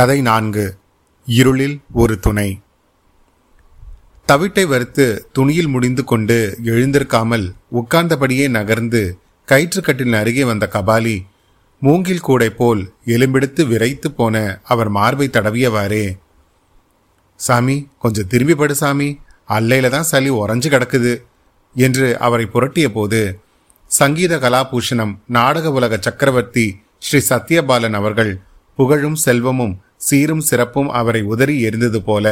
கதை நான்கு. இருளில் ஒரு துணை. தவிட்டை வறுத்து துணியில் முடிந்து கொண்டு எழுந்திருக்காமல் உட்கார்ந்தபடியே நகர்ந்து கயிற்றுக்கட்டின் அருகே வந்த கபாலி மூங்கில் கூடை போல் எலும்பெடுத்து விரைத்து போன அவர் மார்பை தடவியவாறே. சாமி கொஞ்சம் திரும்பி படு சாமி. அல்லையில தான் சளி உறைஞ்சு கிடக்குது என்று அவரை புரட்டிய போது சங்கீத கலாபூஷணம் நாடக உலக சக்கரவர்த்தி ஸ்ரீ சத்யபாலன் அவர்கள் புகழும் செல்வமும் சீரும் சிறப்பும் அவரை உதறி எரிந்தது போல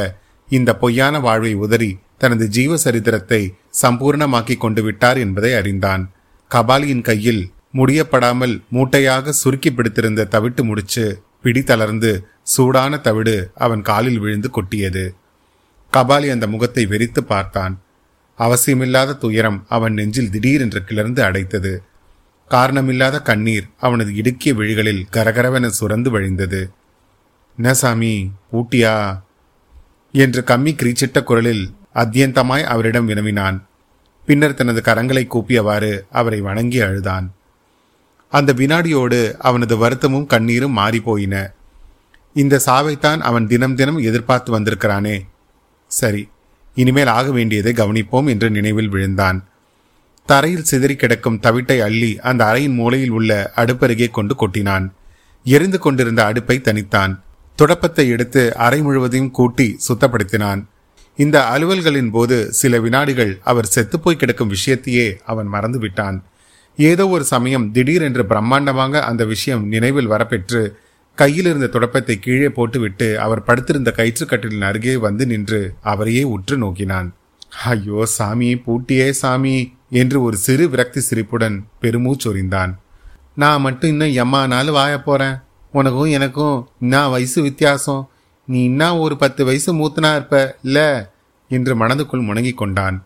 இந்த பொய்யான வாழ்வை உதறி தனது ஜீவ சரித்திரத்தை சம்பூர்ணமாக்கி கொண்டு விட்டார் என்பதை அறிந்தான். கபாலியின் கையில் முடியப்படாமல் மூட்டையாக சுருக்கி பிடித்திருந்த தவிட்டு முடிச்சு பிடி தளர்ந்து சூடான தவிடு அவன் காலில் விழுந்து கொட்டியது. கபாலி அந்த முகத்தை வெறித்து பார்த்தான். அவசியமில்லாத துயரம் அவன் நெஞ்சில் திடீரென்று கிளர்ந்து அடைத்தது. காரணமில்லாத கண்ணீர் அவனது இடுக்கிய விழிகளில் கரகரவென சுரந்து வழிந்தது. என்ன சாமி ஊட்டியா? என்று கம்மி கிரீச்சிட்ட குரலில் அத்தியந்தமாய் அவரிடம் வினவினான். பின்னர் தனது கரங்களை கூப்பியவாறு அவரை வணங்கி அழுதான். அந்த வினாடியோடு அவனது வருத்தமும் கண்ணீரும் மாறிப்போயின. இந்த சாவைத்தான் அவன் தினம் தினம் எதிர்பார்த்து வந்திருக்கிறானே. சரி இனிமேல் ஆக வேண்டியதை கவனிப்போம் என்று நினைவில் விழுந்தான். தரையில் சிதறி கிடக்கும் தவிட்டை அள்ளி அந்த அறையின் மூலையில் உள்ள அடுப்பருகே கொண்டு கொட்டினான். எரிந்து கொண்டிருந்த அடுப்பை தனித்தான் துடப்பத்தை எடுத்து அறை முழுவதையும் கூட்டி சுத்தப்படுத்தினான். இந்த அலுவல்களின் போது சில வினாடிகள் அவர் செத்துப்போய் கிடக்கும் விஷயத்தையே அவன் மறந்து விட்டான். ஏதோ ஒரு சமயம் திடீரென்று பிரம்மாண்டமாக அந்த விஷயம் நினைவில் வரப்பெற்று கையில் இருந்த துடப்பத்தை கீழே போட்டுவிட்டு அவர் படுத்திருந்த கயிற்றுக்கட்டிலின் அருகே வந்து நின்று அவரையே உற்று நோக்கினான். ஐயோ சாமி பூட்டியே சாமி. என்று ஒரு சிறு விரக்தி சிரிப்புடன் பெருமூச்சொறிந்தான் நான் மட்டும் இன்னும் எம்மா நாள் வாய போறேன். உனக்கும் எனக்கும் நான் வயசு வித்தியாசம். நீ இன்னும் ஒரு பத்து வயசு மூத்தனா இருப்ப இல்ல என்று மனதுக்குள் முணங்கிக் கொண்டான்.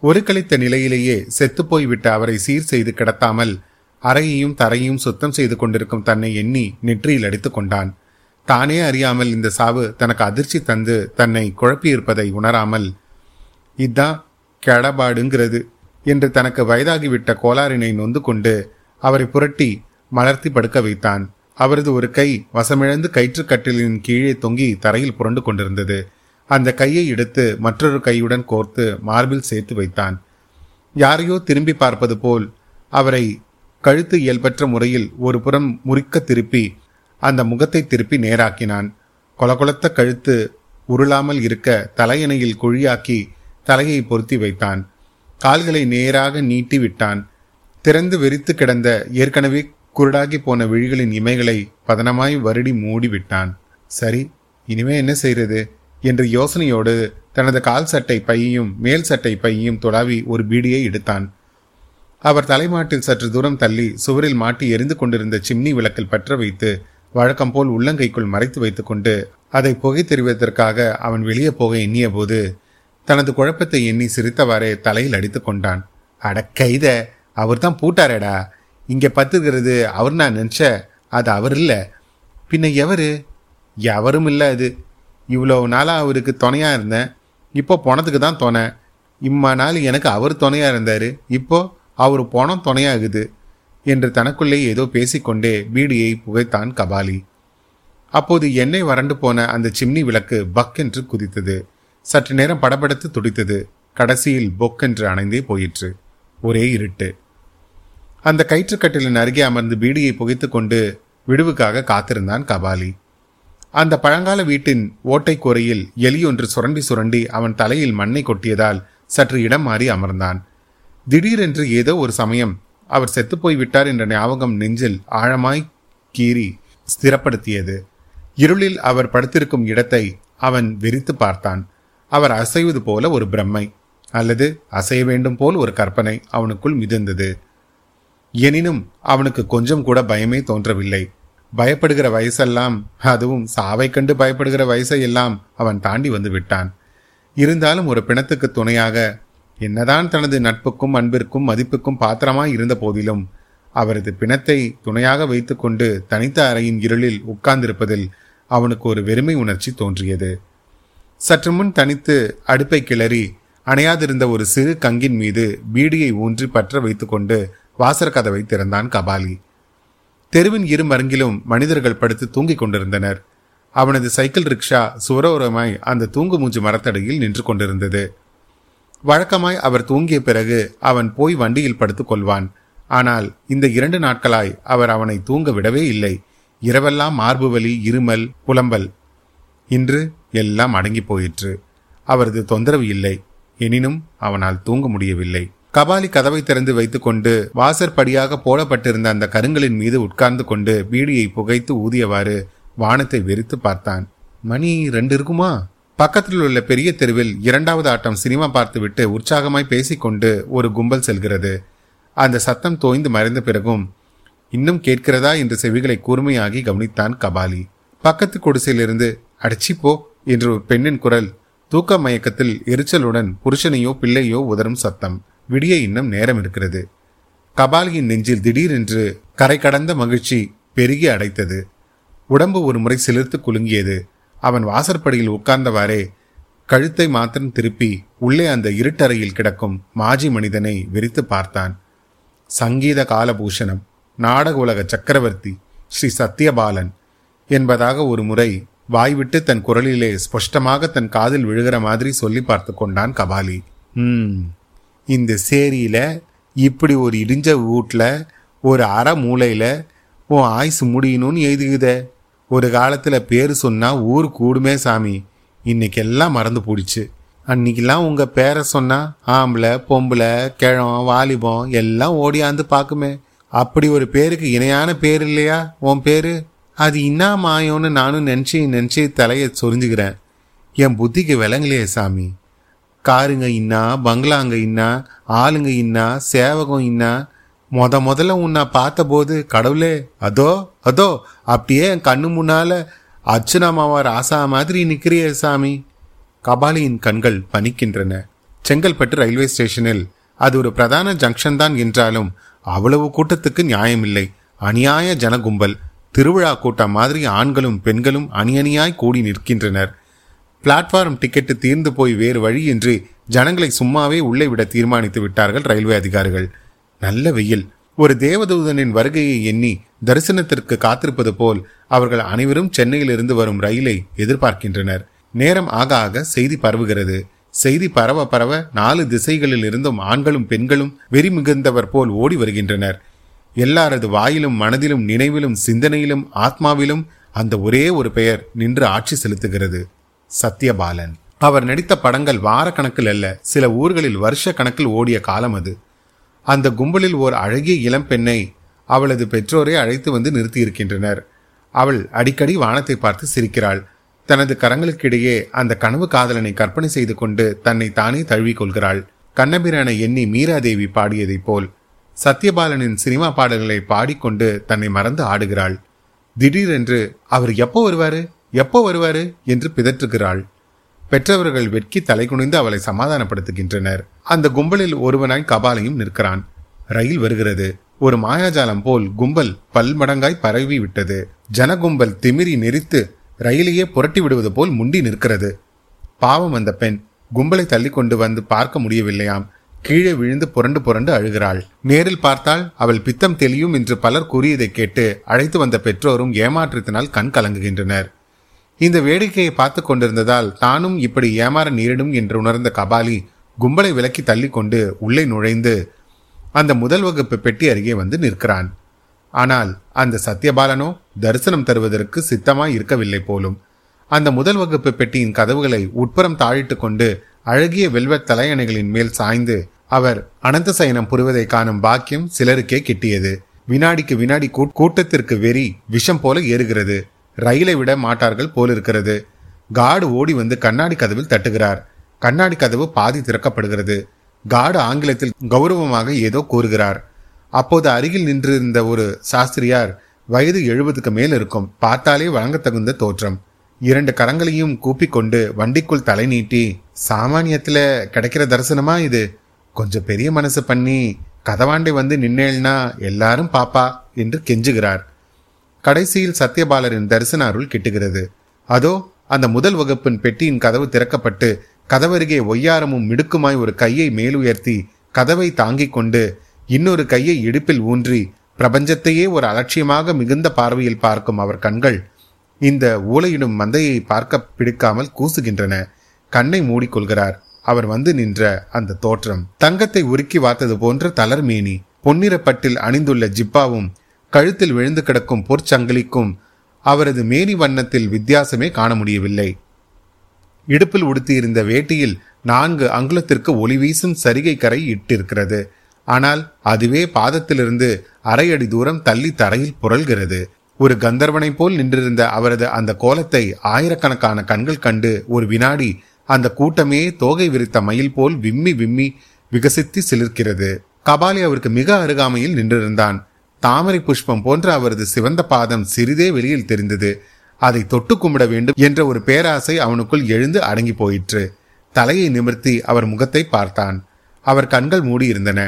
ஒரு கழித்த நிலையிலேயே செத்துப்போய் விட்ட அவரை சீர் செய்து கிடத்தாமல் அறையையும் தரையையும் சுத்தம் செய்து கொண்டிருக்கும் தன்னை எண்ணி நெற்றியில் அடித்துக் கொண்டான். தானே அறியாமல் இந்த சாவு தனக்கு அதிர்ச்சி தந்து தன்னை குழப்பியிருப்பதை உணராமல் இதான் கெடபாடுங்கிறது. என்று தனக்கு வயதாகிவிட்ட கோளாறினை நொந்து கொண்டு அவரை புரட்டி மலர்த்தி படுக்க வைத்தான். அவரது ஒரு கை வசமிழந்து கயிற்றுக்கட்டிலின் கீழே தொங்கி தரையில் புரண்டு கொண்டிருந்தது. அந்த கையை எடுத்து மற்றொரு கையுடன் கோர்த்து மார்பில் சேர்த்து வைத்தான். யாரையோ திரும்பி பார்ப்பது போல் அவரை கழுத்து இயல்பற்ற முறையில் ஒரு புறம் முறிக்க திருப்பி அந்த முகத்தை திருப்பி நேராக்கினான். கொலகொலத்த கழுத்து உருளாமல் இருக்க தலையணையில் குழியாக்கி தலையை பொருத்தி வைத்தான். கால்களை நேராக நீட்டி விட்டான் திறந்து வெறித்து கிடந்த ஏற்கனவே குருடாகி போன விழிகளின் இமைகளை பதனமாய் வருடி மூடி விட்டான் சரி இனிமே என்ன செய்யறது என்ற யோசனையோடு தனது கால் சட்டை பையையும் மேல் சட்டை பையையும் தொடாவி ஒரு பீடியை எடுத்தான். அவர் தலைமாட்டில் சற்று தூரம் தள்ளி சுவரில் மாட்டி எரிந்து கொண்டிருந்த சிம்னி விளக்கில் பற்ற வைத்து வழக்கம் போல் உள்ளங்கைக்குள் மறைத்து வைத்துக்கொண்டு அதை புகை தெரிவதற்காக அவன் வெளியே போக எண்ணிய போது தனது குழப்பத்தை எண்ணி சிரித்தவாறே தலையில் அடித்து கொண்டான். அட கைத அவர் தான் பூட்டாரேடா. இங்கே பத்துக்கிறது அவர் நான் நினச்ச அது அவர் இல்லை. பின்ன எவரு? எவரும் இல்லை அது. இவ்வளவு நாளாக அவருக்கு துணையாக இருந்தேன் இப்போ போனதுக்கு தான் துணை. இம்மா நாள் எனக்கு அவர் துணையாக இருந்தார். இப்போ அவர் போனம் துணையாகுது என்று தனக்குள்ளே ஏதோ பேசிக்கொண்டே பீடியை புகைத்தான் கபாலி. அப்போது எண்ணெய் வறண்டு போன அந்த சிம்னி விளக்கு பக் என்று குதித்தது. சற்று நேரம் படபடத்து துடித்தது. கடைசியில் பொக்கென்று அணைந்தே போயிற்று. ஒரே இருட்டு. அந்த கயிற்றுக்கட்டிலின் அருகே அமர்ந்து பீடியை புகைத்து கொண்டு விடுவுக்காக காத்திருந்தான் கபாலி. அந்த பழங்கால வீட்டின் ஓட்டை கூரையில் எலியொன்று சுரண்டி சுரண்டி அவன் தலையில் மண்ணை கொட்டியதால் சற்று இடம் மாறி அமர்ந்தான். திடீரென்று ஏதோ ஒரு சமயம் அவர் செத்துப்போய் விட்டார் என்ற ஞாபகம் நெஞ்சில் ஆழமாய் கீறி ஸ்திரப்படுத்தியது. இருளில் அவர் படுத்திருக்கும் இடத்தை அவன் விரித்து பார்த்தான். அவர் அசைவது போல ஒரு பிரம்மை அல்லது அசைய வேண்டும் போல் ஒரு கற்பனை அவனுக்குள் மிதந்தது. எனினும் அவனுக்கு கொஞ்சம் கூட பயமே தோன்றவில்லை. பயப்படுகிற வயசெல்லாம் அதுவும் சாவை கண்டு பயப்படுகிற வயசை எல்லாம் அவன் தாண்டி வந்து விட்டான். இருந்தாலும் ஒரு பிணத்துக்கு துணையாக என்னதான் தனது நட்புக்கும் அன்பிற்கும் மதிப்புக்கும் பாத்திரமாய் இருந்த போதிலும் அவரது பிணத்தை துணையாக வைத்துக்கொண்டு தனித்த அறையின் இருளில் உட்கார்ந்திருப்பதில் அவனுக்கு ஒரு வெறுமை உணர்ச்சி தோன்றியது. சற்று முன் தனித்து அடுப்பை கிளறி அணையாதிருந்த ஒரு சிறு கங்கின் மீது பீடியை ஊன்றி பற்ற வைத்துக்கொண்டு வாசர் கதவை திறந்தான் கபாலி. தெருவின் இரு மருங்கிலும் மனிதர்கள் படுத்து தூங்கிக் கொண்டிருந்தனர். அவனது சைக்கிள் ரிக்ஷா சுவரோரமாய் அந்த தூங்கு மூஞ்சி மரத்தடியில் நின்று கொண்டிருந்தது. வழக்கமாய் அவர் தூங்கிய பிறகு அவன் போய் வண்டியில் படுத்துக் கொள்வான். ஆனால் இந்த இரண்டு நாட்களாய் அவர் அவனை தூங்க விடவே இல்லை. இரவெல்லாம் மார்பு வலி இருமல் புலம்பல். இன்று எல்லாம் அடங்கி போயிற்று. அவரது தொந்தரவு இல்லை. எனினும் அவனால் தூங்க முடியவில்லை. கபாலி கதவை திறந்து வைத்துக்கொண்டு வாசற்படியாக போடப்பட்டிருந்த அந்த கருங்களின் மீது உட்கார்ந்து கொண்டு பீடியை புகைத்து ஊதியவாறு வானத்தை வெறித்து பார்த்தான். மணி ரெண்டு இருக்குமா? பக்கத்தில் உள்ள பெரிய தெருவில் இரண்டாவது ஆட்டம் சினிமா பார்த்துவிட்டு உற்சாகமாய் பேசிக்கொண்டு ஒரு கும்பல் செல்கிறது. அந்த சத்தம் தோய்ந்து மறைந்த பிறகும் இன்னும் கேட்கிறதா? என்று செவிகளை கூர்மையாகி கவனித்தான் கபாலி. பக்கத்து குடிசையிலிருந்து அடிச்சிப்போ என்று ஒரு பெண்ணின் குரல். தூக்க மயக்கத்தில் எரிச்சலுடன் புருஷனையோ பிள்ளையோ உதறும் சத்தம். விடிய இன்னும் நேரம் இருக்கிறது. கபாலியின் நெஞ்சில் திடீரென்று கரை கடந்த மகிழ்ச்சி பெருகி அடைத்தது. உடம்பு ஒரு முறை சிலிர்த்து குலுங்கியது. அவன் வாசற்படியில் உட்கார்ந்தவாறே கழுத்தை மாத்திரம் திருப்பி உள்ளே அந்த இருட்டறையில் கிடக்கும் மாஜி மனிதனை விரித்து பார்த்தான். சங்கீத காலபூஷணம் நாடக உலக சக்கரவர்த்தி ஸ்ரீ சத்யபாலன் என்பதாக ஒரு முறை வாய்விட்டு தன் குரலிலே ஸ்பஷ்டமாக தன் காதில் விழுகிற மாதிரி சொல்லி பார்த்து கொண்டான் கபாலி. ம். இந்த சேரியில இப்படி ஒரு இடிஞ்ச வீட்டில் ஒரு அற மூளையில் உன் ஆயுசு முடியணும்னு எழுதுகுத. ஒரு காலத்தில் பேர் சொன்னா ஊர் கூடுமே சாமி. இன்னைக்கெல்லாம் மறந்து போடிச்சு அன்னைக்கெல்லாம் உங்க பேரை சொன்னா ஆம்பளை பொம்பளை கிழம் வாலிபம் எல்லாம் ஓடியாந்து பார்க்குமே. அப்படி ஒரு பேருக்கு இணையான பேர் இல்லையா? உன் பேரு? அது இன்னா மாயோன்னு நானும் நினச்சி நினச்சி தலையை சொரிஞ்சுக்கிறேன். என் புத்திக்கு விளங்கலையே சாமி. காருங்க இன்னா பங்களாங்க இன்னா ஆளுங்க இன்னா சேவகம் இன்னா முத முதல்ல உன்னை பார்த்தபோது கடவுளே அதோ அதோ அப்படியே என் கண்ணு முன்னால அர்ச்சனா ராசா மாதிரி நிற்கிறியே சாமி. கபாலியின் கண்கள் பணிக்கின்றன செங்கல்பட்டு ரயில்வே ஸ்டேஷனில் அது ஒரு பிரதான ஜங்ஷன் தான் என்றாலும் அவ்வளவு கூட்டத்துக்கு நியாயமில்லை. அநியாய ஜனகும்பல். திருவிழா கூட்டம் மாதிரி ஆண்களும் பெண்களும் அணியணியாய் கூடி நிற்கின்றனர். பிளாட்ஃபார்ம் டிக்கெட்டு தீர்ந்து போய் வேறு வழி என்று ஜனங்களை சும்மாவே உள்ளே விட தீர்மானித்து விட்டார்கள் ரயில்வே அதிகாரிகள். நல்ல வெயில். ஒரு தேவதூதனின் வருகையை எண்ணி தரிசனத்திற்கு காத்திருப்பது போல் அவர்கள் அனைவரும் சென்னையிலிருந்து வரும் ரயிலை எதிர்பார்க்கின்றனர். நேரம் ஆக ஆக செய்தி பரவுகிறது. செய்தி பரவ பரவ நாலு திசைகளில் இருந்தும் ஆண்களும் பெண்களும் வெறி மிகுந்தவர் போல் ஓடி வருகின்றனர். எல்லாரது வாயிலும் மனதிலும் நினைவிலும் சிந்தனையிலும் ஆத்மாவிலும் அந்த ஒரே ஒரு பெயர் நின்று ஆட்சி செலுத்துகிறது சத்யபாலன். அவர் நடித்த படங்கள் வாரக்கணக்கில் அல்ல சில ஊர்களில் வருஷ கணக்கில் ஓடிய காலம் அது. அந்த கும்பலில் ஓர் அழகிய இளம் பெண்ணை அவளது பெற்றோரை அழைத்து வந்து நிறுத்தியிருக்கின்றனர். அவள் அடிக்கடி வானத்தை பார்த்து சிரிக்கிறாள். தனது கரங்களுக்கிடையே அந்த கனவு காதலனை கற்பனை செய்து கொண்டு தன்னை தானே தழுவிக் கொள்கிறாள். கண்ணபிரான எண்ணி மீராதேவி பாடியதைப் போல் சத்யபாலனின் சினிமா பாடல்களை பாடிக்கொண்டு தன்னை மறந்து ஆடுகிறாள். திடீரென்று அவர் எப்போ வருவாரு? எப்போ வருவாரு? என்று பிதற்றுகிறாள். பெற்றவர்கள் வெட்கி தலைகுனிந்து அவளை சமாதானப்படுத்துகின்றனர். அந்த கும்பலில் ஒருவனாய் கபாலையும் நிற்கிறான். ரயில் வருகிறது. ஒரு மாயாஜாலம் போல் கும்பல் பல்மடங்காய் பரவி விட்டது. ஜனகும்பல் திமிரி நெறித்து ரயிலையே புரட்டி விடுவது போல் முண்டி நிற்கிறது. பாவம் அந்த பெண். கும்பலை தள்ளி கொண்டு வந்து பார்க்க முடியவில்லையாம். கீழே விழுந்து புரண்டு புரண்டு அழுகிறாள். நேரில் பார்த்தால் அவள் பித்தம் தெளியும் என்று பலர் கூறியதை கேட்டு அழைத்து வந்த பெற்றோரும் ஏமாற்றத்தினால் கண் கலங்குகின்றனர். இந்த வேடிக்கையை பார்த்து கொண்டிருந்ததால் தானும் இப்படி ஏமாற நேரிடும் என்று உணர்ந்த கபாலி கும்பலை விலக்கி தள்ளி கொண்டு உள்ளே நுழைந்து அந்த முதல் வகுப்பு பெட்டி அருகே வந்து நிற்கிறான். ஆனால் அந்த சத்யபாலனோ தரிசனம் தருவதற்கு சித்தமாய் இருக்கவில்லை போலும். அந்த முதல் வகுப்பு பெட்டியின் கதவுகளை உட்புறம் தாழிட்டு கொண்டு அழகிய வெல்வெட் தலையணைகளின் மேல் சாய்ந்து அவர் அனந்த சயனம் புரிவதை காணும் பாக்கியம் சிலருக்கே கிட்டியது. வினாடிக்கு வினாடி கூட்டத்திற்கு வெறி விஷம் போல ஏறுகிறது. ரயிலை விட மாட்டார்கள் போலிருக்கிறது. காடு ஓடி வந்து கண்ணாடி கதவில் தட்டுகிறார். கண்ணாடி கதவு பாதி திறக்கப்படுகிறது. காடு ஆங்கிலத்தில் கௌரவமாக ஏதோ கூறுகிறார். அப்போது அருகில் நின்றிருந்த ஒரு சாஸ்திரியார் வயது எழுபதுக்கு மேல் இருக்கும். பார்த்தாலே வழங்க தகுந்த தோற்றம். இரண்டு கரங்களையும் கூப்பிக்கொண்டு வண்டிக்குள் தலை நீட்டி சாமானியத்துல கிடைக்கிற தரிசனமா இது? கொஞ்சம் பெரிய மனசு பண்ணி கதவாண்டை வந்து நின்னேள்னா எல்லாரும் பாப்பா என்று கெஞ்சுகிறார். கடைசியில் சத்யபாலரின் தரிசன அருள் கிட்டுகிறது. அதோ அந்த முதல் வகுப்பின் பெட்டியின் கதவு திறக்கப்பட்டு கதவருகே ஒய்யாரமும் மிடுக்குமாய் ஒரு கையை மேலுயர்த்தி கதவை தாங்கிக் கொண்டு இன்னொரு கையை இடுப்பில் ஊன்றி பிரபஞ்சத்தையே ஒரு அலட்சியமாக மிகுந்த பார்வையில் பார்க்கும் அவர் கண்கள் இந்த ஊலையிடும் மந்தையை பார்க்க பிடிக்காமல் கூசுகின்றன. கண்ணை மூடிக்கொள்கிறார். அவர் வந்து நின்ற அந்த தோற்றம். தங்கத்தை உருக்கி வார்த்தது போன்ற தளர்மேனி பொன்னிறப்பட்டில் அணிந்துள்ள ஜிப்பாவும் கழுத்தில் விழுந்து கிடக்கும் பொற்சங்கிலிக்கும் அவரது மேனி வண்ணத்தில் வித்தியாசமே காண முடியவில்லை. இடுப்பில் உடுத்தியிருந்த வேட்டியில் நான்கு அங்குலத்திற்கு ஒளி வீசும் சரிகை கரை இட்டிருக்கிறது. ஆனால் அதுவே பாதத்திலிருந்து அரை அடி தூரம் தள்ளி தரையில் புரள்கிறது. ஒரு கந்தர்வனைப் போல் நின்றிருந்த அவரது அந்த கோலத்தை ஆயிரக்கணக்கான கண்கள் கண்டு ஒரு வினாடி அந்த கூட்டமே தோகை விரித்த மயில் போல் விம்மி விம்மி விகசித்து சிலிர்க்கிறது. கபாலி அவருக்கு மிக அருகாமையில் நின்றிருந்தான். தாமரை புஷ்பம் போன்ற அவரது சிவந்த பாதம் சிறிதே வெளியில் தெரிந்தது. அதை தொட்டு கும்பிட வேண்டும் என்ற ஒரு பேராசை அவனுக்குள் எழுந்து அடங்கி போயிற்று. தலையை நிமிர்த்தி அவர் முகத்தை பார்த்தான். அவர் கண்கள் மூடியிருந்தன.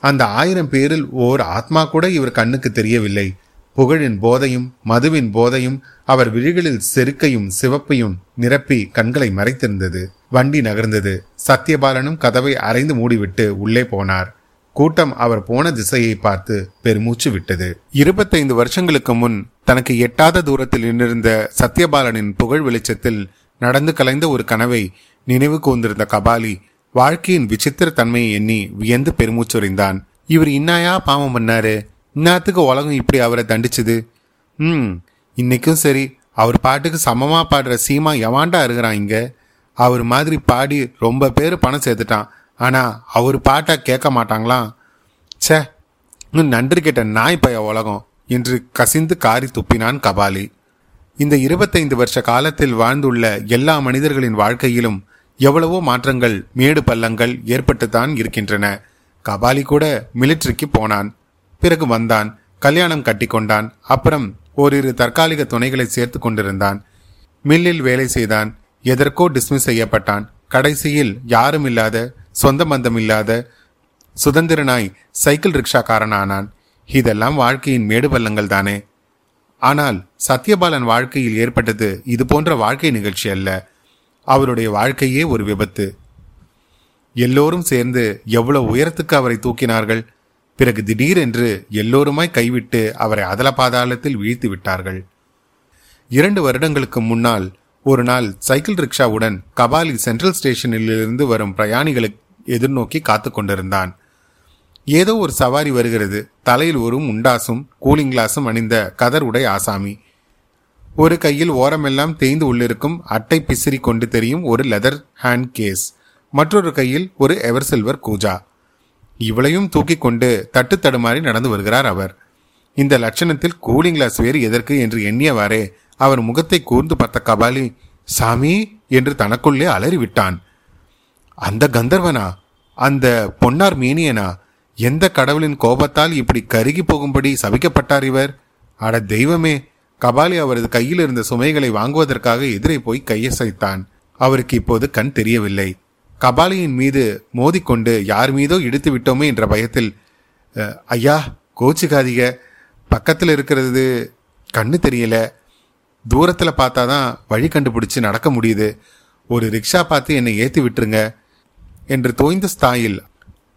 அந்த ஆயிரம் பேரில் ஓர் ஆத்மா கூட இவர் கண்ணுக்கு தெரியவில்லை. புகழின் போதையும் மதுவின் போதையும் அவர் விழிகளில் செருக்கையும் சிவப்பையும் நிரப்பி கண்களை மறைத்திருந்தது. வண்டி நகர்ந்தது. சத்யபாலனும் கதவை அரைந்து மூடிவிட்டு உள்ளே போனார். கூட்டம் அவர் போன திசையை பார்த்து பெருமூச்சு விட்டது. இருபத்தைந்து வருஷங்களுக்கு முன் தனக்கு எட்டாத தூரத்தில் நின்றிருந்த சத்யபாலனின் புகழ் வெளிச்சத்தில் நடந்து கலைந்த ஒரு கனவை நினைவு கூர்ந்திருந்த கபாலி வாழ்க்கையின் விசித்திர தன்மையை எண்ணி வியந்து பெருமூச்சுரைந்தான். இவர் இன்னாயா? பாவம் பண்ணாரு. இன்னத்துக்கு உலகம் இப்படி அவரை தண்டிச்சுது. ம் இன்னைக்கும் சரி அவர் பாட்டுக்கு சமமாக பாடுற சீமா எவாண்டா இருக்கிறான் இங்கே? அவர் மாதிரி பாடி ரொம்ப பேர் பணம் சேர்த்துட்டான். ஆனால் அவர் பாட்டை கேட்க மாட்டாங்களாம் சே நன்றி கேட்ட நாய் பய உலகம் என்று கசிந்து காரி துப்பினான் கபாலி. இந்த இருபத்தைந்து வருஷ காலத்தில் வாழ்ந்துள்ள எல்லா மனிதர்களின் வாழ்க்கையிலும் எவ்வளவோ மாற்றங்கள் மேடு பள்ளங்கள் ஏற்பட்டுத்தான் இருக்கின்றன. கபாலி கூட மிலிட்ரிக்கு போனான். பிறகு வந்தான் கல்யாணம் கட்டி கொண்டான் அப்புறம் ஓரிரு தற்காலிக துணைகளை சேர்த்து கொண்டிருந்தான். மில்லில் வேலை செய்தான் எதற்கோ டிஸ்மிஸ் செய்யப்பட்டான். கடைசியில் யாரும் இல்லாத சொந்த பந்தம் இல்லாத சுதந்திரனாய் சைக்கிள் ரிக்ஷாக்காரனானான். இதெல்லாம் வாழ்க்கையின் மேடு பள்ளங்கள் தானே. ஆனால் சத்யபாலன் வாழ்க்கையில் ஏற்பட்டது இது போன்ற வாழ்க்கை நிகழ்ச்சி அல்ல. அவருடைய வாழ்க்கையே ஒரு விபத்து. எல்லோரும் சேர்ந்து எவ்வளவு உயரத்துக்கு அவரை தூக்கினார்கள்? பிறகு திடீரென்று எல்லோருமாய் கைவிட்டு அவரை அதல பாதாளத்தில் வீழ்த்தி விட்டார்கள். இரண்டு வருடங்களுக்கு முன்னால் ஒரு நாள் சைக்கிள் ரிக்ஷாவுடன் கபாலி சென்ட்ரல் ஸ்டேஷனிலிருந்து வரும் பிரயாணிகளை எதிர்நோக்கி காத்து கொண்டிருந்தான். ஏதோ ஒரு சவாரி வருகிறது. தலையில் ஒரு முண்டாசும் கூலிங் கிளாஸும் அணிந்த கதர் உடை ஆசாமி. ஒரு கையில் ஓரமெல்லாம் தேய்ந்து உள்ளிருக்கும் அட்டை பிசிறி கொண்டு தெரியும் ஒரு லெதர் ஹேண்ட் கேஸ். மற்றொரு கையில் ஒரு எவர் சில்வர் கூஜா. இவளையும் தூக்கி கொண்டு தட்டு தடுமாறி நடந்து வருகிறார் அவர். இந்த லட்சணத்தில் கூலிங் கிளாஸ் வேறு எதற்கு என்று எண்ணியவாறே அவர் முகத்தை கூர்ந்து பார்த்த கபாலி சாமி என்று தனக்குள்ளே அலறிவிட்டான். அந்த கந்தர்வனா? அந்த பொன்னார் மீனியனா? எந்த கடவுளின் கோபத்தால் இப்படி கருகி போகும்படி சபிக்கப்பட்டார் இவர்? அட தெய்வமே! கபாலி அவரது கையில் இருந்த சுமைகளை வாங்குவதற்காக எதிரே போய் கையசைத்தான். அவருக்கு இப்போது கண் தெரியவில்லை. கபாலியின் மீது மோதிக்கொண்டு யார் மீதோ இடித்து விட்டோமே என்ற பயத்தில் ஐயா கோச்சுக்காதீங்க. பக்கத்தில் இருக்கிறது கண்ணு தெரியல. தூரத்தில் பார்த்தா தான் வழி கண்டுபிடிச்சு நடக்க முடியுது. ஒரு ரிக்ஷா பார்த்து என்னை ஏற்றி விட்டுருங்க என்று தோய்ந்த ஸ்தாயில்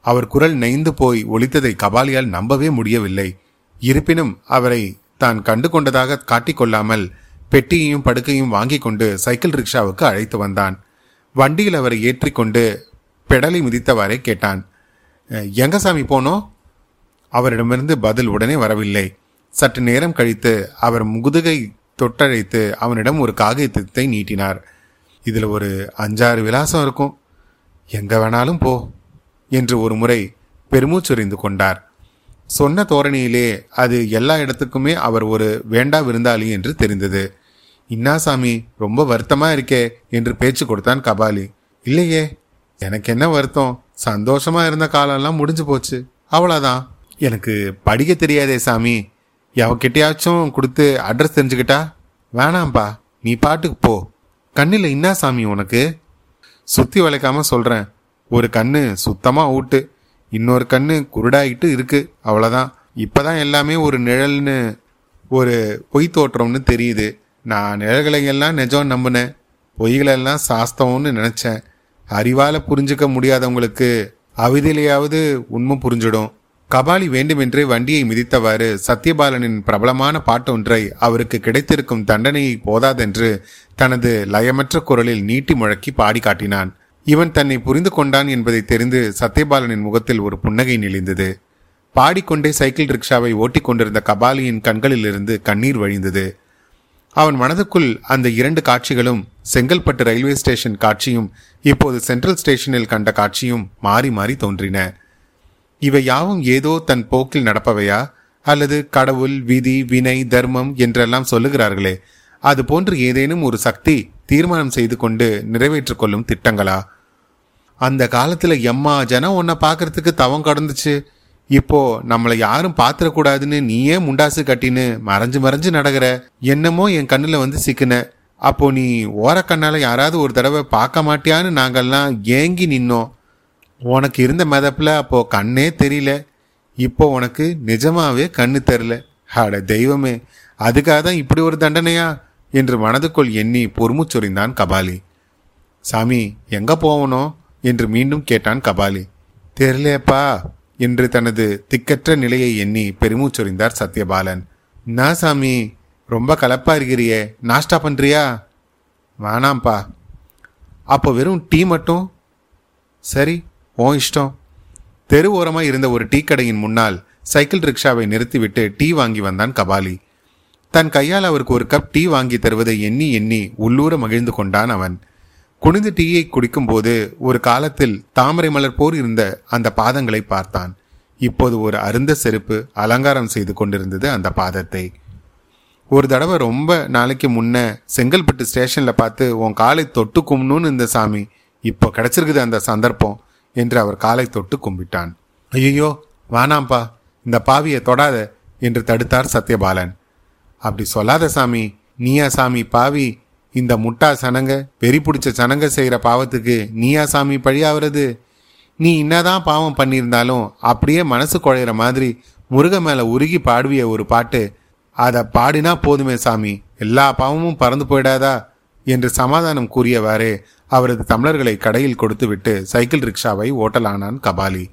அவர் குரல் நெய்ந்து போய் ஒழித்ததை கபாலியால் நம்பவே முடியவில்லை. இருப்பினும் அவரை தான் கண்டு கொண்டதாக காட்டிக்கொள்ளாமல் பெட்டியையும் படுக்கையும் வாங்கி கொண்டு சைக்கிள் ரிக்ஷாவுக்கு அழைத்து வந்தான். வண்டியில் அவரை ஏற்றிக்கொண்டு பெடலை மிதித்தவாறே கேட்டான் எங்க சாமி போனோம் அவரிடமிருந்து பதில் உடனே வரவில்லை. சற்று நேரம் கழித்து அவர் முகுதுகை தொட்டழைத்து அவனிடம் ஒரு காகிதத்தை நீட்டினார். இதில் ஒரு அஞ்சாறு விலாசம் இருக்கும். எங்க வேணாலும் போ என்று ஒரு முறை பெருமூச்சொறிந்து கொண்டார். சொன்ன தோரணியிலே அது எல்லா இடத்துக்குமே அவர் ஒரு வேண்டா விருந்தாளி என்று தெரிந்தது. இன்னாசாமி ரொம்ப வருத்தமா இருக்கே என்று பேச்சு கொடுத்தான் கபாலி. இல்லையே எனக்கு என்ன வருத்தம்? சந்தோஷமா இருந்த காலம்லாம் முடிஞ்சு போச்சு. அவ்வளோதான். எனக்கு படிக்க தெரியாதே சாமி. எவக்கிட்டையாச்சும் கொடுத்து அட்ரஸ் தெரிஞ்சுக்கிட்டா? வேணாம்ப்பா நீ பாட்டுக்கு போ. கண்ணில் இன்னா சாமி உனக்கு? சுத்தி வளைக்காம சொல்றேன். ஒரு கண்ணு சுத்தமா ஊட்டு. இன்னொரு கண்ணு குருடாயிட்டு இருக்கு. அவ்வளோதான். இப்போதான் எல்லாமே ஒரு நிழல்னு ஒரு பொய் தோற்றம்னு தெரியுது. நான் நிழல்களை எல்லாம் நிஜம் நம்பினேன். பொய்களெல்லாம் சாஸ்தவம்னு நினச்சேன். அறிவால புரிஞ்சுக்க முடியாதவங்களுக்கு அவிதிலையாவது உண்மை புரிஞ்சிடும். கபாலி வேண்டுமென்றே வண்டியை மிதித்தவாறு சத்யபாலனின் பிரபலமான பாட்டொன்றை அவருக்கு கிடைத்திருக்கும் தண்டனையை போதாதென்று தனது லயமற்ற குரலில் நீட்டி முழக்கி பாடி காட்டினான். இவன் தன்னை புரிந்து கொண்டான் என்பதை தெரிந்து சத்யபாலனின் முகத்தில் ஒரு புன்னகை நெளிந்தது பாடிக்கொண்டே சைக்கிள் ரிக்ஷாவை ஓட்டிக் கொண்டிருந்த கபாலியின் கண்களிலிருந்து கண்ணீர் வழிந்தது. அவன் மனதுக்குள் அந்த இரண்டு காட்சிகளும் செங்கல்பட்டு ரயில்வே ஸ்டேஷன் காட்சியும் இப்போது சென்ட்ரல் ஸ்டேஷனில் கண்ட காட்சியும் மாறி மாறி தோன்றின. இவை யாவும் ஏதோ தன் போக்கில் நடப்பவையா? அல்லது கடவுள் விதி வினை தர்மம் என்றெல்லாம் சொல்லுகிறார்களே அது போன்று ஏதேனும் ஒரு சக்தி தீர்மானம் செய்து கொண்டு நிறைவேற்றிக் கொள்ளும் திட்டங்களா? அந்த காலத்துல எம்மா ஜனம் உன்னை பார்க்கறதுக்கு தவம் கடந்துச்சு. இப்போ நம்மளை யாரும் பாத்திரக்கூடாதுன்னு நீயே முண்டாசு கட்டின்னு மறைஞ்சு மறைஞ்சு நடக்கிற என்னமோ என் கண்ணுல வந்து சிக்கின. அப்போ நீ ஓரக்கண்ணால யாராவது ஒரு தடவை பார்க்க மாட்டியான்னு நாங்கள்லாம் ஏங்கி நின்னோம். உனக்கு இருந்த மதப்பில் அப்போ கண்ணே தெரியல. இப்போ உனக்கு நிஜமாவே கண்ணு தெரில அட தெய்வமே அதுக்காக தான் இப்படி ஒரு தண்டனையா? என்று மனதுக்குள் எண்ணி பொறுமுச்சொறிந்தான் கபாலி. சாமி எங்க போகணும்? என்று மீண்டும் கேட்டான் கபாலி. தெரியலையப்பா என்று தனது திக்கற்ற நிலையை எண்ணி பெருமூச்சொறிந்தார் சத்யபாலன். நான் சாமி ரொம்ப கலப்பா இருக்கிறியே. நாஷ்டா பண்றியா? வேணாம்ப்பா. அப்போ வெறும் டீ மட்டும்? சரி ஓ இஷ்டம். தெரு ஓரமாக இருந்த ஒரு டீ கடையின் முன்னால் சைக்கிள் ரிக்ஷாவை நிறுத்திவிட்டு டீ வாங்கி வந்தான் கபாலி. தன் கையால் அவருக்கு ஒரு கப் டீ வாங்கி தருவதை எண்ணி எண்ணி உள்ளூர மகிழ்ந்து கொண்டான் அவன். குனிந்து டீயை குடிக்கும்போது ஒரு காலத்தில் தாமரை மலர் போர் இருந்த அந்த பாதங்களை பார்த்தான். இப்போது ஒரு அருந்த செருப்பு அலங்காரம் செய்து கொண்டிருந்தது அந்த பாதத்தை. ஒரு தடவை ரொம்ப நாளைக்கு முன்ன செங்கல்பட்டு ஸ்டேஷன்ல பார்த்து உன் காலை தொட்டு கும்பிடணும்னு இந்த சாமி. இப்போ கிடைச்சிருக்குது அந்த சந்தர்ப்பம் என்று அவர் காலை தொட்டு கும்பிட்டான். ஐயோ வானாம்பா இந்த பாவியை தொடாத என்று தடுத்தார் சத்யபாலன். அப்படி சொல்லாத சாமி. நீயா சாமி பாவி. இந்த முட்டா சனங்க வெறி பிடிச்ச சனங்க செய்கிற பாவத்துக்கு நீயா சாமி பழியாகிறது நீ என்னதான் பாவம் பண்ணியிருந்தாலும் அப்படியே மனசு குழையிற மாதிரி முருக மேலே உருகி பாடுவிய ஒரு பாட்டு அதை பாடினா போதுமே சாமி எல்லா பாவமும் பறந்து போயிடாதா? என்று சமாதானம் கூறியவாறே அவரது தமிழர்களை கடையில் கொடுத்துவிட்டு சைக்கிள் ரிக்ஷாவை ஓட்டலானான் கபாலி.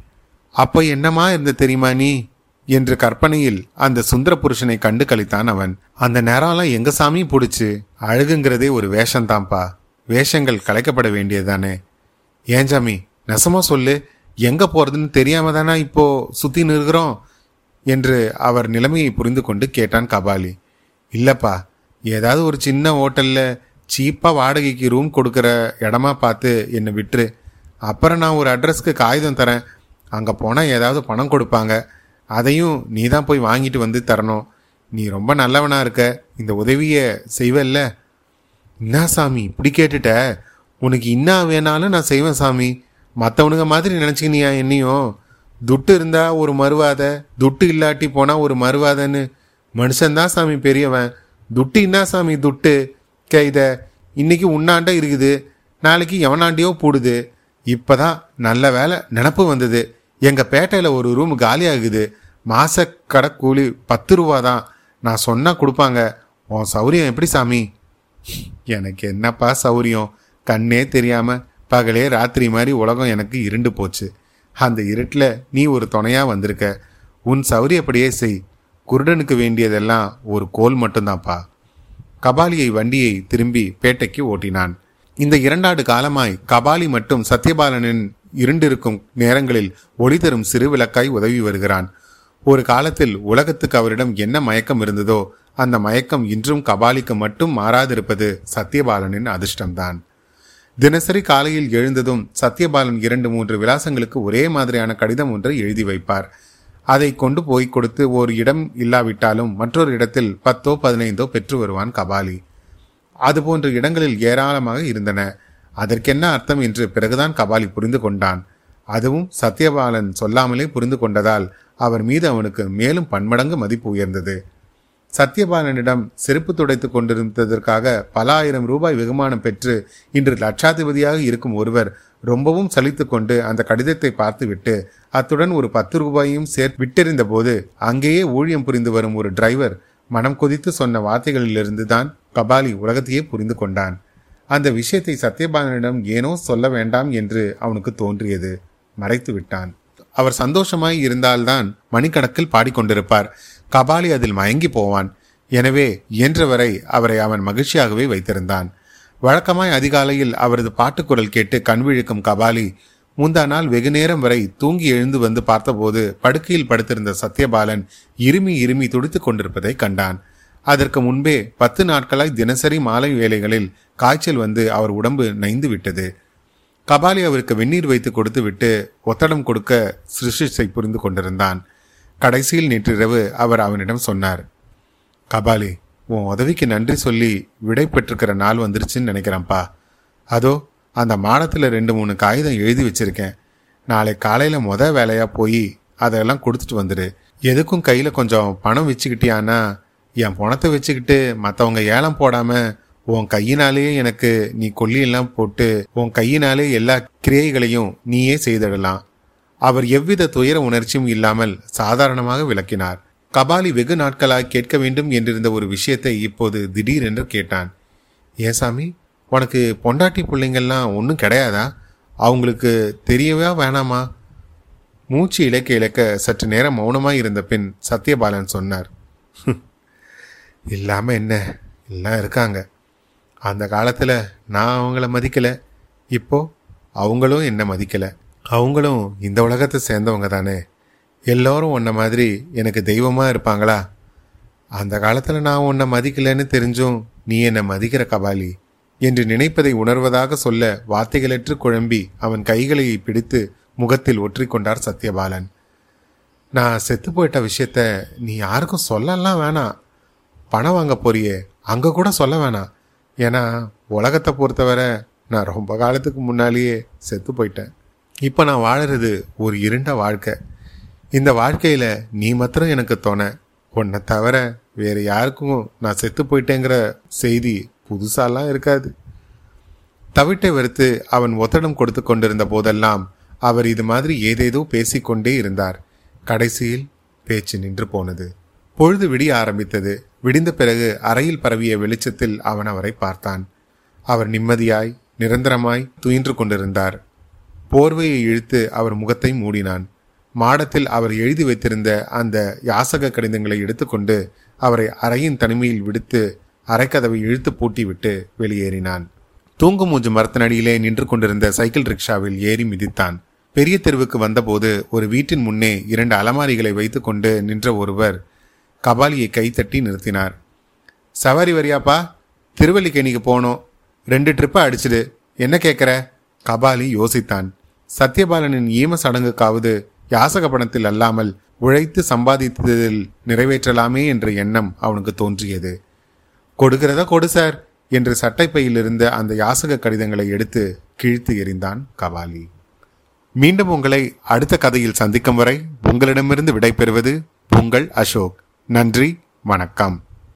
அப்போ என்னமா இருந்த தெரியுமா நீ? என்று கற்பனையில் அந்த சுந்தர புருஷனை கண்டு கழித்தான் அவன். அந்த நேரம்லாம் எங்க சாமி பிடிச்சு? அழகுங்கிறதே ஒரு வேஷம்தான்ப்பா. வேஷங்கள் கலைக்கப்பட வேண்டியதுதானே. ஏன் சாமி? நெசமா சொல்லு. எங்க போறதுன்னு தெரியாம தானே இப்போ சுத்தி நிற்கிறோம்? என்று அவர் நிலைமையை புரிந்து கொண்டு கேட்டான் கபாலி. இல்லப்பா ஏதாவது ஒரு சின்ன ஹோட்டல்ல சீப்பா வாடகைக்கு ரூம் கொடுக்குற இடமா பார்த்து என்னை விட்டுரு. அப்புறம் நான் ஒரு அட்ரஸ்க்கு காகிதம் தரேன். அங்கே போனால் ஏதாவது பணம் கொடுப்பாங்க. அதையும் நீ தான் போய் வாங்கிட்டு வந்து தரணும். நீ ரொம்ப நல்லவனாக இருக்க. இந்த உதவியை செய்வல்ல. என்ன சாமி இப்படி கேட்டுட்ட. உனக்கு இன்னா வேணாலும் நான் செய்வேன் சாமி. மற்றவனுங்க மாதிரி நினச்சிக்கினியா என்னையும் துட்டு இருந்தால் ஒரு மறுவாத துட்டு இல்லாட்டி போனால் ஒரு மறுவாதன்னு. மனுஷன்தான் சாமி பெரியவன். துட்டு என்ன சாமி துட்டு? கைத இன்னைக்கு உன்னாண்ட இருக்குது. நாளைக்கு எவனாண்டியோ போடுது. இப்போ தான் நல்ல வேலை நினப்பு வந்தது. எங்கள் பேட்டையில் ஒரு ரூம் காலி ஆகுது மாச கடை கூலி பத்து ரூபா தான் நான் சொன்னால் கொடுப்பாங்க. உன் சௌரியம் எப்படி சாமி? எனக்கு என்னப்பா சௌரியம்? கண்ணே தெரியாமல் பகலே ராத்திரி மாதிரி உலகம் எனக்கு இருண்டு போச்சு. அந்த இருட்டில் நீ ஒரு துணையாக வந்திருக்க. உன் சௌரியப்படியே செய். குருடனுக்கு வேண்டியதெல்லாம் ஒரு கோல் மட்டும்தான்ப்பா. கபாலியை வண்டியை திரும்பி பேட்டைக்கு ஓட்டினான். இந்த இரண்டாண்டு காலமாய் கபாலி மட்டும் சத்யபாலனின் இருண்டிருக்கும் நேரங்களில் ஒளி தரும் சிறு விளக்காய் உதவி வருகிறான். ஒரு காலத்தில் உலகத்துக்கு அவரிடம் என்ன மயக்கம் இருந்ததோ அந்த மயக்கம் இன்றும் கபாலிக்கு மட்டும் மாறாதிருப்பது சத்யபாலனின் அதிர்ஷ்டம்தான். தினசரி காலையில் எழுந்ததும் சத்யபாலன் இரண்டு மூன்று விலாசங்களுக்கு ஒரே மாதிரியான கடிதம் ஒன்றை எழுதி வைப்பார். அதை கொண்டு போய் கொடுத்து ஒரு இடம் இல்லாவிட்டாலும் மற்றொரு இடத்தில் பத்தோ பதினைந்தோ பெற்று வருவான் கபாலி. அதுபோன்ற இடங்களில் ஏராளமாக இருந்தன. அதற்கென்ன அர்த்தம் என்று பிறகுதான் கபாலி புரிந்து கொண்டான். அதுவும் சத்யபாலன் சொல்லாமலே புரிந்து கொண்டதால் அவர் மீது அவனுக்கு மேலும் பன்மடங்கு மதிப்பு உயர்ந்தது. சத்யபாலனிடம் செருப்பு துடைத்துக் கொண்டிருந்ததற்காக பல ஆயிரம் ரூபாய் வெகுமானம் பெற்று இன்று லட்சாதிபதியாக இருக்கும் ஒருவர் ரொம்பவும் சலித்து கொண்டு அந்த கடிதத்தை பார்த்துவிட்டு அத்துடன் ஒரு பத்து ரூபாயையும் சேர் விட்டெறிந்த போது அங்கேயே ஊழியம் புரிந்து வரும் ஒரு டிரைவர் மனம் கொதித்து சொன்ன வார்த்தைகளிலிருந்து தான் கபாலி உலகத்தையே புரிந்து கொண்டான். அந்த விஷயத்தை சத்யபாலனிடம் ஏனோ சொல்ல வேண்டாம் என்று அவனுக்கு தோன்றியது. மறைத்து விட்டான். அவர் சந்தோஷமாய் இருந்தால்தான் மணிக்கணக்கில் பாடிக்கொண்டிருப்பார். கபாலி அதில் மயங்கி போவான். எனவே இயன்றவரை அவரை அவன் மகிழ்ச்சியாகவே வைத்திருந்தான். வழக்கமாய் அதிகாலையில் அவரது பாட்டுக்குரல் கேட்டு கண்விழிக்கும் கபாலி முந்தா நாள் வெகு நேரம் வரை தூங்கி எழுந்து வந்து பார்த்தபோது படுக்கையில் படுத்திருந்த சத்யபாலன் இருமி இருமி துடித்துக் கொண்டிருப்பதை கண்டான். அதற்கு முன்பே பத்து நாட்களாய் தினசரி மாலை வேளைகளில் காய்ச்சல் வந்து அவர் உடம்பு நைந்து விட்டது. கபாலி அவருக்கு வெந்நீர் வைத்து கொடுத்து விட்டு ஒத்தடம் கொடுக்க சிருஷிஷை புரிந்து கொண்டிருந்தான். கடைசியில் நேற்றிரவு அவர் அவனிடம் சொன்னார் கபாலி உன் உதவிக்கு நன்றி சொல்லி விடை பெற்றிருக்கிற நாள் வந்துருச்சுன்னு நினைக்கிறேன்ப்பா. அதோ அந்த மாடத்தில் ரெண்டு மூணு காகிதம் எழுதி வச்சிருக்கேன். நாளை காலையில் மொத வேலையாக போய் அதெல்லாம் கொடுத்துட்டு வந்துடு. எதுக்கும் கையில் கொஞ்சம் பணம் வச்சுக்கிட்டியானா என் பணத்தை வச்சுக்கிட்டு மற்றவங்க ஏலம் போடாமல் உன் கையினாலேயே எனக்கு நீ கொல்லியெல்லாம் போட்டு உன் கையினாலே எல்லா கிரியைகளையும் நீயே செய்திடலாம். அவர் எவ்வித துயர உணர்ச்சியும் இல்லாமல் சாதாரணமாக விளக்கினார். கபாலி வெகு நாட்களாக கேட்க வேண்டும் என்றிருந்த ஒரு விஷயத்தை இப்போது திடீரென்று கேட்டான். ஏசாமி உனக்கு பொண்டாட்டி பிள்ளைங்கள்லாம் ஒன்றும் கிடையாதா? அவங்களுக்கு தெரியவே வேணாமா? மூச்சு இலக்க இழக்க சற்று நேரம் மௌனமாக இருந்த பின் சத்யபாலன் சொன்னார். இல்லாமல் என்ன? எல்லாம் இருக்காங்க. அந்த காலத்தில் நான் அவங்கள மதிக்கலை. இப்போ அவங்களும் என்னை மதிக்கலை. அவங்களும் இந்த உலகத்தை சேர்ந்தவங்க தானே. எல்லோரும் உன்ன மாதிரி எனக்கு தெய்வமாக இருப்பாங்களா? அந்த காலத்தில் நான் உன்னை மதிக்கலைன்னு தெரிஞ்சும் நீ என்னை மதிக்கிற கபாலி என்று நினைப்பதை உணர்வதாக சொல்ல வார்த்தைகளற்று குழம்பி அவன் கைகளை பிடித்து முகத்தில் ஒற்றிக்கொண்டார் சத்யபாலன். நான் செத்து போயிட்ட விஷயத்த நீ யாருக்கும் சொல்லலாம் வேணாம். பணம் வாங்க போறியே. அங்கே கூட சொல்ல வேணாம். ஏன்னா உலகத்தை பொறுத்தவரை நான் ரொம்ப காலத்துக்கு முன்னாலேயே செத்து போயிட்டேன். இப்போ நான் வாழறது ஒரு இருண்ட வாழ்க்கை. இந்த வாழ்க்கையில் நீ மாத்திரம் எனக்கு தோண. உன்னை தவிர வேறு யாருக்கும் நான் செத்து போயிட்டேங்கிற செய்தி புதுசாலாம் இருக்காது. தவிட்டை வெறுத்து அவன் ஒத்தடம் கொடுத்து கொண்டிருந்த போதெல்லாம் அவர் இது மாதிரி ஏதேதோ பேசிக்கொண்டே இருந்தார். கடைசியில் பேச்சு நின்று போனது. பொழுது விடிய ஆரம்பித்தது. விடிந்த பிறகு அறையில் பரவிய வெளிச்சத்தில் அவன் அவரை பார்த்தான். அவர் நிம்மதியாய் நிரந்தரமாய் துயின்று கொண்டிருந்தார். போர்வையை இழுத்து அவர் முகத்தை மூடினான். மாடத்தில் அவர் எழுதி வைத்திருந்த அந்த யாசக கடிதங்களை எடுத்துக்கொண்டு அவரை அறையின் தனிமையில் விடுத்து அரைக்கதவை இழுத்து பூட்டிவிட்டு வெளியேறினான். தூங்கு மூஞ்சு மரத்தினடியிலே நின்று கொண்டிருந்த சைக்கிள் ரிக்ஷாவில் ஏறி மிதித்தான். பெரிய தெருவுக்கு வந்தபோது ஒரு வீட்டின் முன்னே இரண்டு அலமாரிகளை வைத்துக்கொண்டு நின்ற ஒருவர் கபாலியை கைத்தட்டி நிறுத்தினார். சவாரி வரியாப்பா திருவல்லிக்கேணிக்கு போனோம் ரெண்டு ட்ரிப்பை அடிச்சிடு. என்ன கேட்குற கபாலி யோசித்தான். சத்யபாலனின் ஈம சடங்குக்காவது யாசக பணத்தில் அல்லாமல் உழைத்து சம்பாதித்ததில் நிறைவேற்றலாமே என்ற எண்ணம் அவனுக்கு தோன்றியது. கொடுக்கிறதா கொடு சார் என்று சட்டைப்பையிலிருந்து அந்த யாசக கடிதங்களை எடுத்து கிழித்து எறிந்தான் கபாலி. மீண்டும் உங்களை அடுத்த கதையில் சந்திக்கும் வரை உங்களிடமிருந்து விடைபெறுவது உங்கள் அசோக். நன்றி வணக்கம்.